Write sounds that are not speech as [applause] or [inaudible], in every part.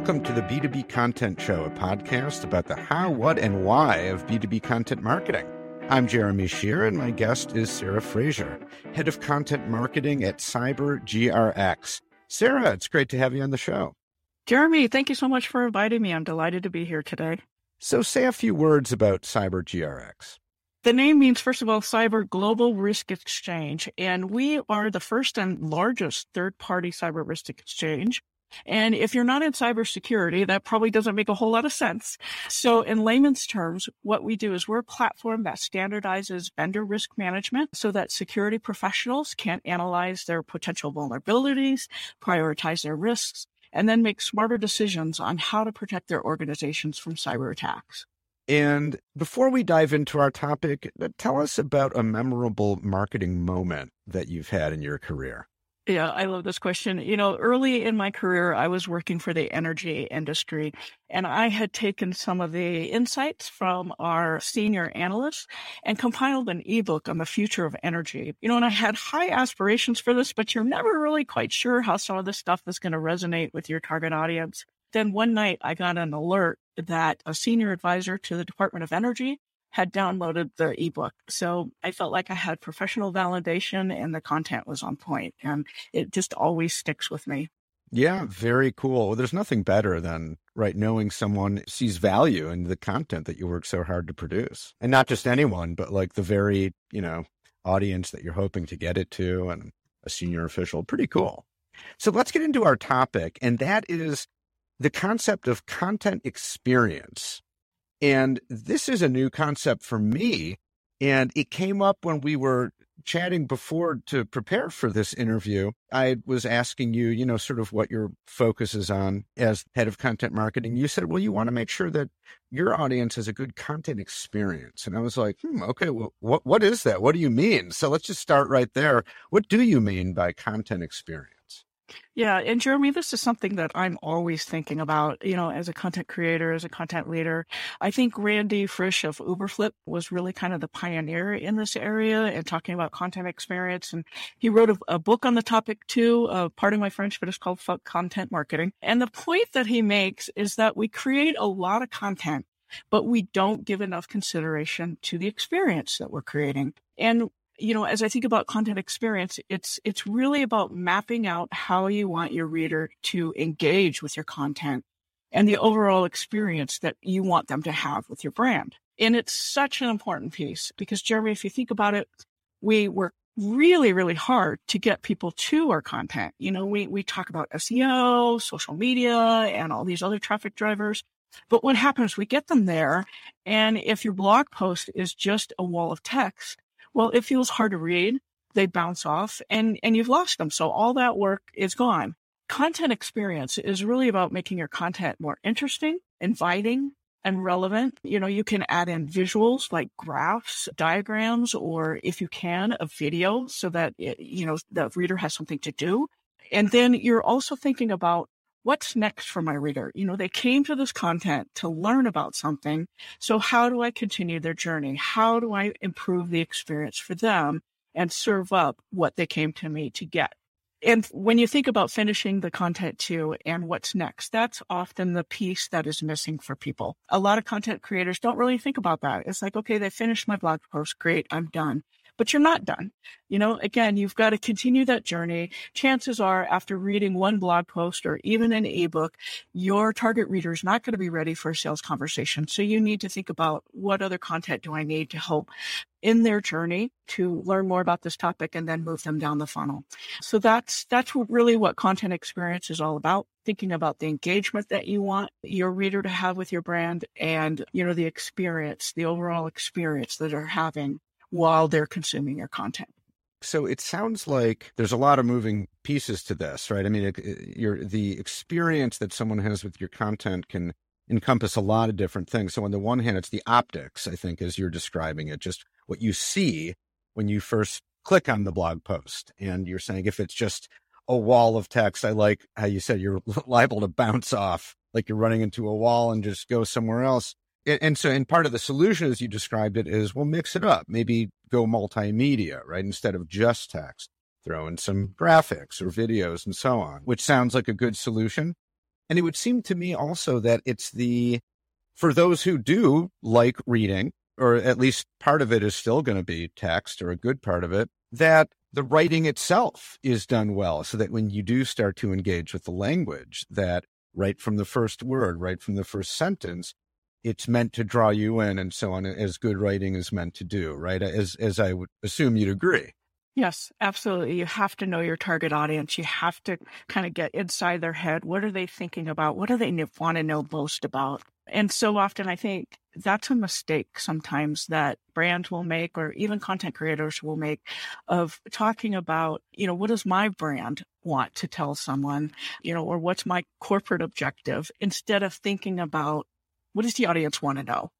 Welcome to the B2B Content Show, a podcast about the how, what, and why of B2B content marketing. I'm Jeremy Shear, and my guest is Sarah Frazier, Head of Content Marketing at CyberGRX. Sarah, it's great to have you on the show. Jeremy, thank you so much for inviting me. I'm delighted to be here today. So, say a few words about CyberGRX. The name means, first of all, Cyber Global Risk Exchange, and we are the first and largest third party cyber risk exchange. And if you're not in cybersecurity, that probably doesn't make a whole lot of sense. So in layman's terms, what we do is we're a platform that standardizes vendor risk management so that security professionals can analyze their potential vulnerabilities, prioritize their risks, and then make smarter decisions on how to protect their organizations from cyber attacks. And before we dive into our topic, tell us about a memorable marketing moment that you've had in your career. Yeah, I love this question. You know, early in my career, I was working for the energy industry, and I had taken some of the insights from our senior analysts and compiled an ebook on the future of energy. You know, and I had high aspirations for this, but you're never really quite sure how some of this stuff is going to resonate with your target audience. Then one night, I got an alert that a senior advisor to the Department of Energy had downloaded the ebook. So I felt like I had professional validation and the content was on point and it just always sticks with me. Yeah, very cool. There's nothing better than right knowing someone sees value in the content that you work so hard to produce. And not just anyone, but like the very, you know, audience that you're hoping to get it to and a senior official. Pretty cool. So let's get into our topic and that is the concept of content experience. And this is a new concept for me. And it came up when we were chatting before to prepare for this interview. I was asking you, you know, sort of what your focus is on as head of content marketing. You said, well, you want to make sure that your audience has a good content experience. And I was like, hmm, okay, well, what, what is that? What do you mean? So let's just start right there. What do you mean by content experience? Yeah, and Jeremy, this is something that I'm always thinking about, you know, as a content creator, as a content leader. I think Randy Frisch of Uberflip was really kind of the pioneer in this area and talking about content experience. And he wrote a, a book on the topic too, uh, pardon my French, but it's called Fuck Content Marketing. And the point that he makes is that we create a lot of content but we don't give enough consideration to the experience that we're creating. And you know, as I think about content experience, it's it's really about mapping out how you want your reader to engage with your content and the overall experience that you want them to have with your brand. And it's such an important piece because Jeremy, if you think about it, we work really, really hard to get people to our content. You know, we, we talk about SEO, social media, and all these other traffic drivers. But what happens? We get them there. And if your blog post is just a wall of text, well, it feels hard to read. They bounce off and, and you've lost them. So all that work is gone. Content experience is really about making your content more interesting, inviting, and relevant. You know, you can add in visuals like graphs, diagrams, or if you can, a video so that, it, you know, the reader has something to do. And then you're also thinking about what's next for my reader? You know, they came to this content to learn about something. So how do I continue their journey? How do I improve the experience for them and serve up what they came to me to get? And when you think about finishing the content too and what's next, that's often the piece that is missing for people. A lot of content creators don't really think about that. It's like, okay, they finished my blog post. Great. I'm done but you're not done. You know, again, you've got to continue that journey. Chances are after reading one blog post or even an ebook, your target reader is not going to be ready for a sales conversation. So you need to think about what other content do I need to help in their journey to learn more about this topic and then move them down the funnel. So that's, that's really what content experience is all about. Thinking about the engagement that you want your reader to have with your brand and, you know, the experience, the overall experience that they're having while they're consuming your content. So it sounds like there's a lot of moving pieces to this, right? I mean, it, your the experience that someone has with your content can encompass a lot of different things. So on the one hand, it's the optics, I think, as you're describing it, just what you see when you first click on the blog post. And you're saying if it's just a wall of text, I like how you said you're [laughs] liable to bounce off, like you're running into a wall and just go somewhere else and so and part of the solution as you described it is we'll mix it up. Maybe go multimedia right? Instead of just text throw in some graphics or videos and so on which sounds like a good solution. And it would seem to me also that it's the, for those who do like reading, or at least part of it is still going to be text or a good part of it, that the writing itself is done well so that when you do start to engage with the language that right from the first word, right from the first sentence, it's meant to draw you in and so on as good writing is meant to do, right? As as I would assume you'd agree. Yes, absolutely. You have to know your target audience. You have to kind of get inside their head. What are they thinking about? What do they want to know most about? And so often I think that's a mistake sometimes that brands will make or even content creators will make of talking about, you know, what does my brand want to tell someone, you know, or what's my corporate objective instead of thinking about what does the audience want to know?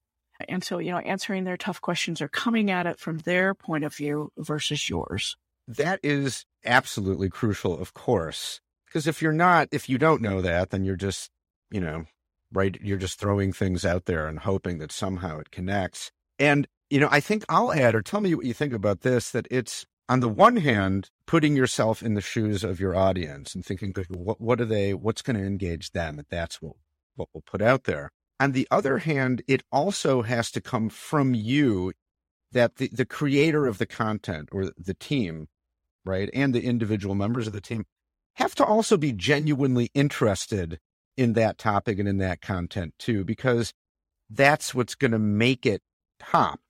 And so, you know, answering their tough questions or coming at it from their point of view versus yours. That is absolutely crucial, of course. Because if you're not, if you don't know that, then you're just, you know, right? You're just throwing things out there and hoping that somehow it connects. And, you know, I think I'll add, or tell me what you think about this, that it's on the one hand, putting yourself in the shoes of your audience and thinking, what, what are they, what's going to engage them? And that's what, what we'll put out there. On the other hand, it also has to come from you that the, the creator of the content or the team, right, and the individual members of the team have to also be genuinely interested in that topic and in that content too, because that's what's going to make it pop.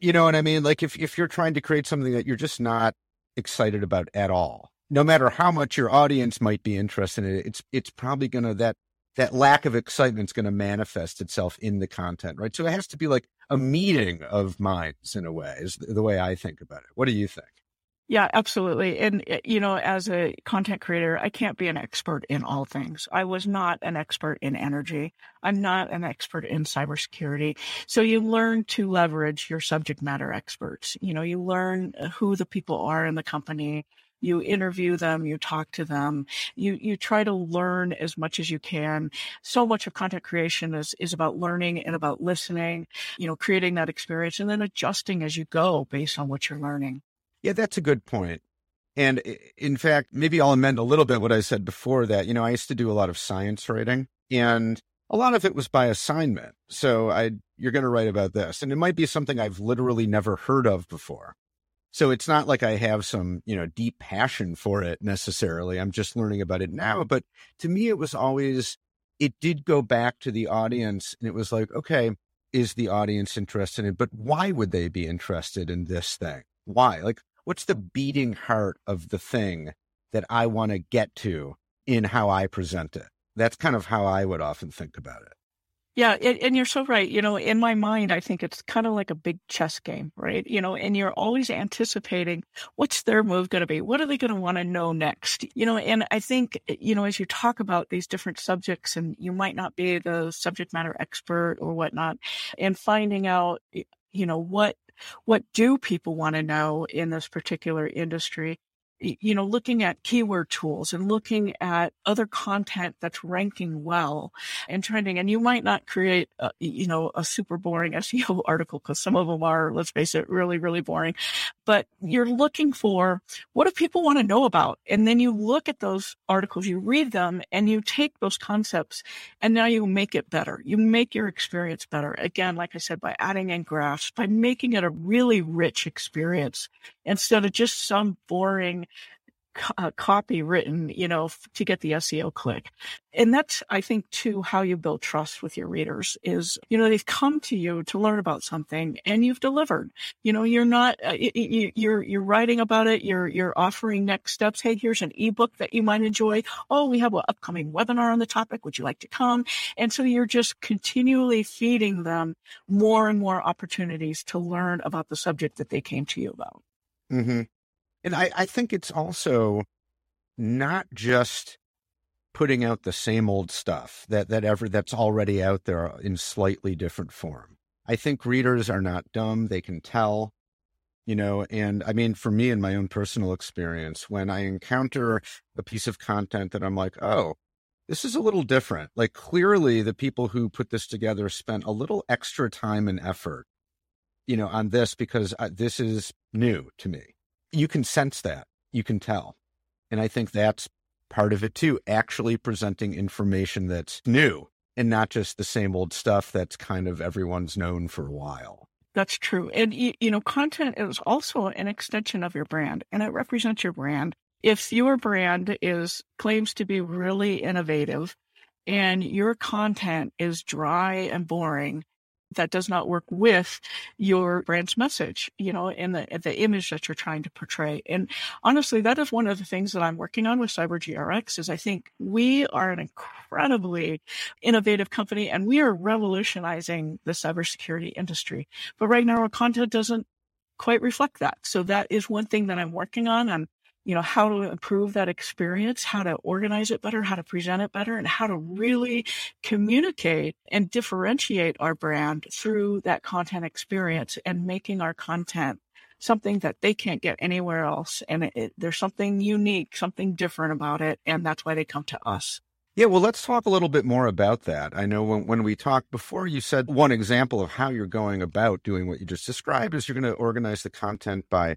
You know what I mean? Like if, if you're trying to create something that you're just not excited about at all, no matter how much your audience might be interested in it, it's, it's probably going to, that that lack of excitement is going to manifest itself in the content, right? So it has to be like a meeting of minds in a way, is the way I think about it. What do you think? Yeah, absolutely. And, eh, you know, as a content creator, I can't be an expert in all things. I was not an expert in energy. I'm not an expert in cybersecurity. So you learn to leverage your subject matter experts. You know, you learn who the people are in the company, you interview them, you talk to them, you, you try to learn as much as you can. So much of content creation is, is about learning and about listening, you know, creating that experience and then adjusting as you go based on what you're learning. Yeah, that's a good point. And in fact, maybe I'll amend a little bit what I said before that, you know, I used to do a lot of science writing and a lot of it was by assignment. So I, you're going to write about this and it might be something I've literally never heard of before. So it's not like I have some, you know, deep passion for it necessarily. I'm just learning about it now. But to me, it was always, it did go back to the audience and it was like, okay, is the audience interested in? But why would they be interested in this thing? Why? Like, what's the beating heart of the thing that I want to get to in how I present it? That's kind of how I would often think about it. Yeah, and, you're so right. You know, in my mind, I think it's kind of like a big chess game, right? You know, and you're always anticipating what's their move going to be? What are they going to want to know next? You know, and I think, eh, you know, as you talk about these different subjects and you might not be the subject matter expert or whatnot, and finding out, you know, what what do people want to know in this particular industry you know, looking at keyword tools and looking at other content that's ranking well and trending. And you might not create, a, you know, a super boring [laughs] SEO article because some of them are, let's face it, really, really boring. But you're looking for what do people want to know about? And then you look at those articles, you read them, and you take those concepts and now you make it better. You make your experience better. Again, like I said, by adding in graphs, by making it a really rich experience instead of just some boring uh, copy written, you know, f- to get the SEO click. And that's, I think, too, how you build trust with your readers is, you know, they've come to you to learn about something and you've delivered. You know, you're not, uh, you, you're, you're writing about it. You're, you're offering next steps. Hey, here's an ebook that you might enjoy. Oh, we have an upcoming webinar on the topic. Would you like to come? And so you're just continually feeding them more and more opportunities to learn about the subject that they came to you about. Mm-hmm. And I, I think it's also not just putting out the same old stuff that that ever that's already out there in slightly different form. I think readers are not dumb; they can tell, you know. And I mean, for me, in my own personal experience, when I encounter a piece of content that I'm like, oh, this is a little different. Like clearly, the people who put this together spent a little extra time and effort, you know, on this because uh, this is new to me you can sense that. You can tell. And I think that's part of it too, actually presenting information that's new and not just the same old stuff that's kind of everyone's known for a while. That's true. And, you know, content is also an extension of your brand and it represents your brand. If your brand is claims to be really innovative and your content is dry and boring, that does not work with your brand's message, you know, and the the image that you're trying to portray. And honestly, that is one of the things that I'm working on with CyberGRX is I think we are an incredibly innovative company and we are revolutionizing the cybersecurity industry. But right now our content doesn't quite reflect that. So that is one thing that I'm working on. I'm you know, how to improve that experience, how to organize it better, how to present it better, and how to really communicate and differentiate our brand through that content experience and making our content something that they can't get anywhere else. And it, it, there's something unique, something different about it. And that's why they come to us. Yeah, well, let's talk a little bit more about that. I know when, when we talked before, you said one example of how you're going about doing what you just described is you're going to organize the content by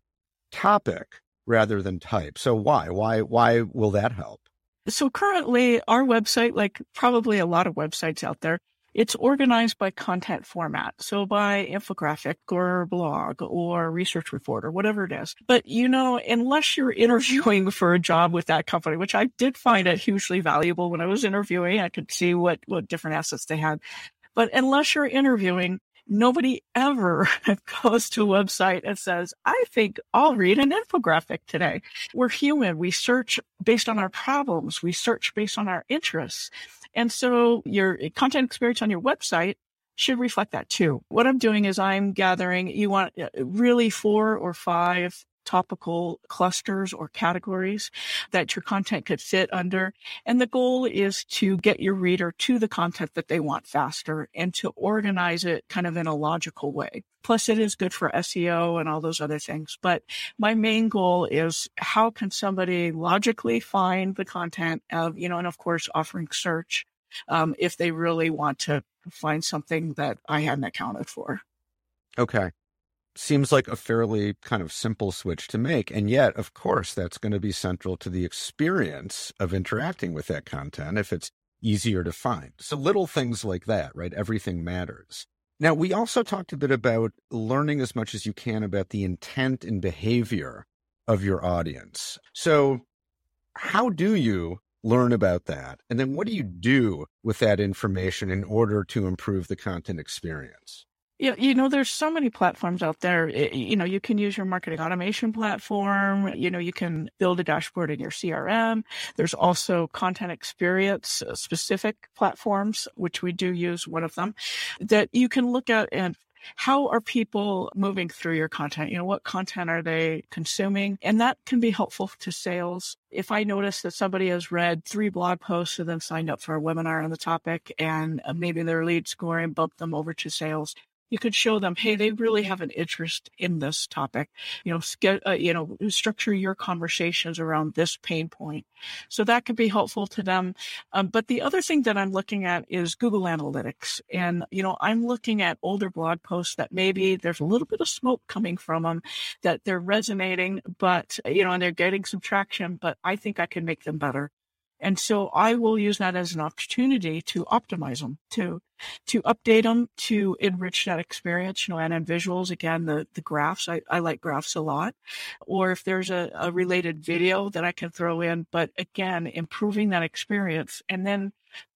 topic rather than type. So why? Why why will that help? So currently our website, like probably a lot of websites out there, it's organized by content format. So by infographic or blog or research report or whatever it is. But you know, unless you're [laughs] interviewing for a job with that company, which I did find it hugely valuable when I was interviewing, I could see what, what different assets they had. But unless you're interviewing, Nobody ever [laughs] goes to a website and says, I think I'll read an infographic today. We're human. We search based on our problems. We search based on our interests. And so your content experience on your website should reflect that too. What I'm doing is I'm gathering, you want uh, really four or five topical clusters or categories that your content could fit under. And the goal is to get your reader to the content that they want faster and to organize it kind of in a logical way. Plus it is good for SEO and all those other things. But my main goal is how can somebody logically find the content of, you know, and of course offering search um, if they really want to find something that I hadn't accounted for. Okay seems like a fairly kind of simple switch to make. And yet, of course, that's going to be central to the experience of interacting with that content if it's easier to find. So little things like that, right? Everything matters. Now, we also talked a bit about learning as much as you can about the intent and behavior of your audience. So, how do you learn about that? And then what do you do with that information in order to improve the content experience? Yeah, you know, there's so many platforms out there. You know, you can use your marketing automation platform. You know, you can build a dashboard in your CRM. There's also content experience uh, specific platforms, which we do use one of them that you can look at and how are people moving through your content? You know, what content are they consuming? And that can be helpful to sales. If I notice that somebody has read three blog posts and then signed up for a webinar on the topic and uh, maybe their lead scoring bumped them over to sales, you could show them, hey, they really have an interest in this topic. You know, uh, you know, structure your conversations around this pain point. So that could be helpful to them. Um, but the other thing that I'm looking at is Google Analytics, and you know, I'm looking at older blog posts that maybe there's a little bit of smoke coming from them, that they're resonating, but you know, and they're getting some traction. But I think I can make them better. And so I will use that as an opportunity to optimize them, to, to update them, to enrich that experience, you know, and in visuals, again, the, the graphs, I, I like graphs a lot. Or if there's a, a related video that I can throw in, but again, improving that experience. And then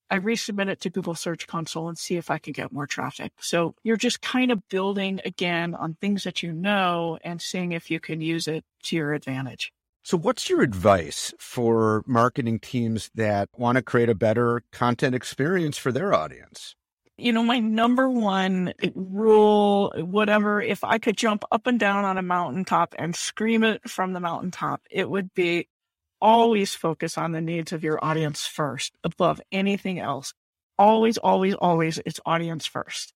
I resubmit it to Google Search Console and see if I can get more traffic. So you're just kind of building again on things that you know and seeing if you can use it to your advantage. So, what's your advice for marketing teams that want to create a better content experience for their audience? You know, my number one rule, whatever, if I could jump up and down on a mountaintop and scream it from the mountaintop, it would be always focus on the needs of your audience first above anything else. Always, always, always, it's audience first.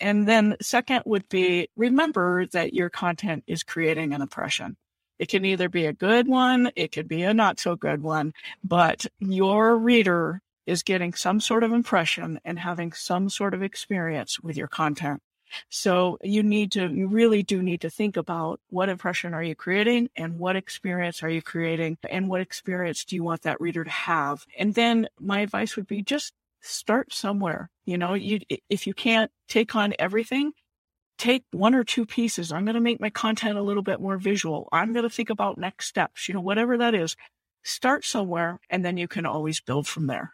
And then second would be remember that your content is creating an impression. It can either be a good one, it could be a not so good one, but your reader is getting some sort of impression and having some sort of experience with your content. So you need to, you really do need to think about what impression are you creating and what experience are you creating and what experience do you want that reader to have? And then my advice would be just start somewhere. You know, you, if you can't take on everything, take one or two pieces. I'm going to make my content a little bit more visual. I'm going to think about next steps, you know, whatever that is. Start somewhere and then you can always build from there.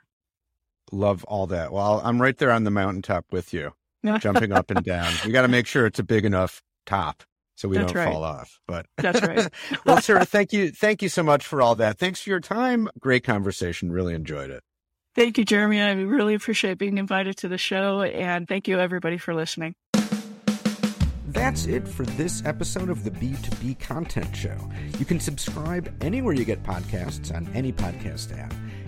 Love all that. Well, I'm right there on the mountaintop with you, [laughs] jumping up and down. We got to make sure it's a big enough top so we That's don't right. fall off. But [laughs] That's right. well, Sarah, thank you. Thank you so much for all that. Thanks for your time. Great conversation. Really enjoyed it. Thank you, Jeremy. I really appreciate being invited to the show. And thank you, everybody, for listening. That's it for this episode of the B2B Content Show. You can subscribe anywhere you get podcasts on any podcast app.